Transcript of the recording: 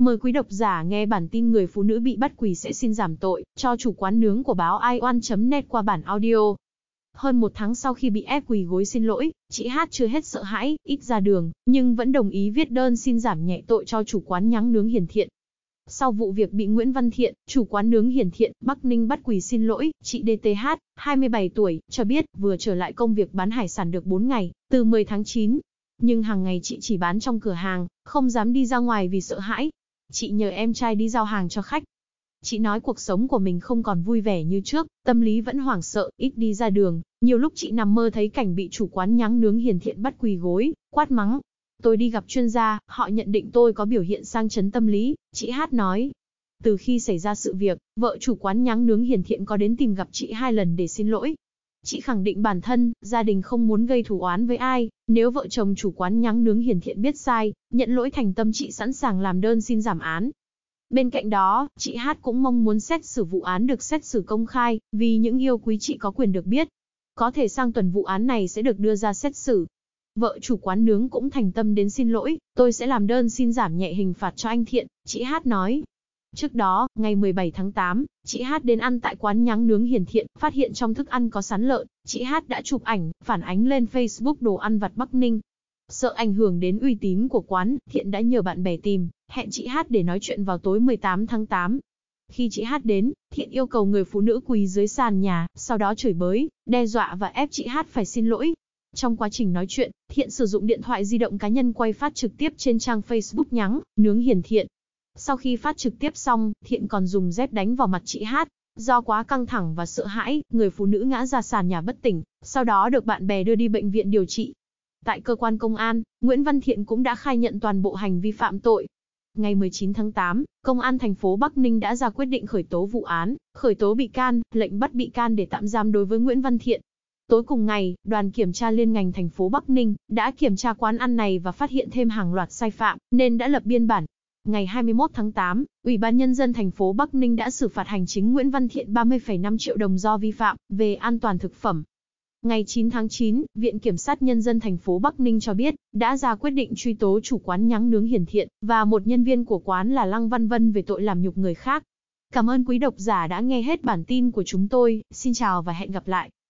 Mời quý độc giả nghe bản tin người phụ nữ bị bắt quỳ sẽ xin giảm tội cho chủ quán nướng của báo ioan.net qua bản audio. Hơn một tháng sau khi bị ép quỳ gối xin lỗi, chị Hát chưa hết sợ hãi, ít ra đường, nhưng vẫn đồng ý viết đơn xin giảm nhẹ tội cho chủ quán nhắng nướng hiền thiện. Sau vụ việc bị Nguyễn Văn Thiện, chủ quán nướng hiền thiện, Bắc Ninh bắt quỳ xin lỗi, chị DTH, 27 tuổi, cho biết vừa trở lại công việc bán hải sản được 4 ngày, từ 10 tháng 9. Nhưng hàng ngày chị chỉ bán trong cửa hàng, không dám đi ra ngoài vì sợ hãi. Chị nhờ em trai đi giao hàng cho khách. Chị nói cuộc sống của mình không còn vui vẻ như trước, tâm lý vẫn hoảng sợ, ít đi ra đường. Nhiều lúc chị nằm mơ thấy cảnh bị chủ quán nhắng nướng hiền thiện bắt quỳ gối, quát mắng, Tôi đi gặp chuyên gia, họ nhận định tôi có biểu hiện sang chấn tâm lý, chị Hát nói. Từ khi xảy ra sự việc, vợ chủ quán nhắng nướng hiền thiện có đến tìm gặp chị hai lần để xin lỗi. Chị khẳng định bản thân, gia đình không muốn gây thù oán với ai, nếu vợ chồng chủ quán nhắng nướng hiền thiện biết sai, nhận lỗi thành tâm chị sẵn sàng làm đơn xin giảm án. Bên cạnh đó, chị Hát cũng mong muốn xét xử vụ án được xét xử công khai, vì những yêu quý chị có quyền được biết. Có thể sang tuần vụ án này sẽ được đưa ra xét xử, Vợ chủ quán nướng cũng thành tâm đến xin lỗi, tôi sẽ làm đơn xin giảm nhẹ hình phạt cho anh Thiện, chị Hát nói. Trước đó, ngày 17 tháng 8, chị Hát đến ăn tại quán nhắng nướng hiền thiện, phát hiện trong thức ăn có sắn lợn, chị Hát đã chụp ảnh, phản ánh lên Facebook đồ ăn vặt Bắc Ninh. Sợ ảnh hưởng đến uy tín của quán, Thiện đã nhờ bạn bè tìm, hẹn chị Hát để nói chuyện vào tối 18 tháng 8. Khi chị Hát đến, Thiện yêu cầu người phụ nữ quỳ dưới sàn nhà, sau đó chửi bới, đe dọa và ép chị Hát phải xin lỗi, trong quá trình nói chuyện, Thiện sử dụng điện thoại di động cá nhân quay phát trực tiếp trên trang Facebook nhắng, nướng hiền thiện. Sau khi phát trực tiếp xong, Thiện còn dùng dép đánh vào mặt chị Hát. Do quá căng thẳng và sợ hãi, người phụ nữ ngã ra sàn nhà bất tỉnh, sau đó được bạn bè đưa đi bệnh viện điều trị. Tại cơ quan công an, Nguyễn Văn Thiện cũng đã khai nhận toàn bộ hành vi phạm tội. Ngày 19 tháng 8, Công an thành phố Bắc Ninh đã ra quyết định khởi tố vụ án, khởi tố bị can, lệnh bắt bị can để tạm giam đối với Nguyễn Văn Thiện. Tối cùng ngày, đoàn kiểm tra liên ngành thành phố Bắc Ninh đã kiểm tra quán ăn này và phát hiện thêm hàng loạt sai phạm, nên đã lập biên bản. Ngày 21 tháng 8, Ủy ban Nhân dân thành phố Bắc Ninh đã xử phạt hành chính Nguyễn Văn Thiện 30,5 triệu đồng do vi phạm về an toàn thực phẩm. Ngày 9 tháng 9, Viện Kiểm sát Nhân dân thành phố Bắc Ninh cho biết, đã ra quyết định truy tố chủ quán nhắng nướng hiển thiện, và một nhân viên của quán là Lăng Văn Vân về tội làm nhục người khác. Cảm ơn quý độc giả đã nghe hết bản tin của chúng tôi, xin chào và hẹn gặp lại.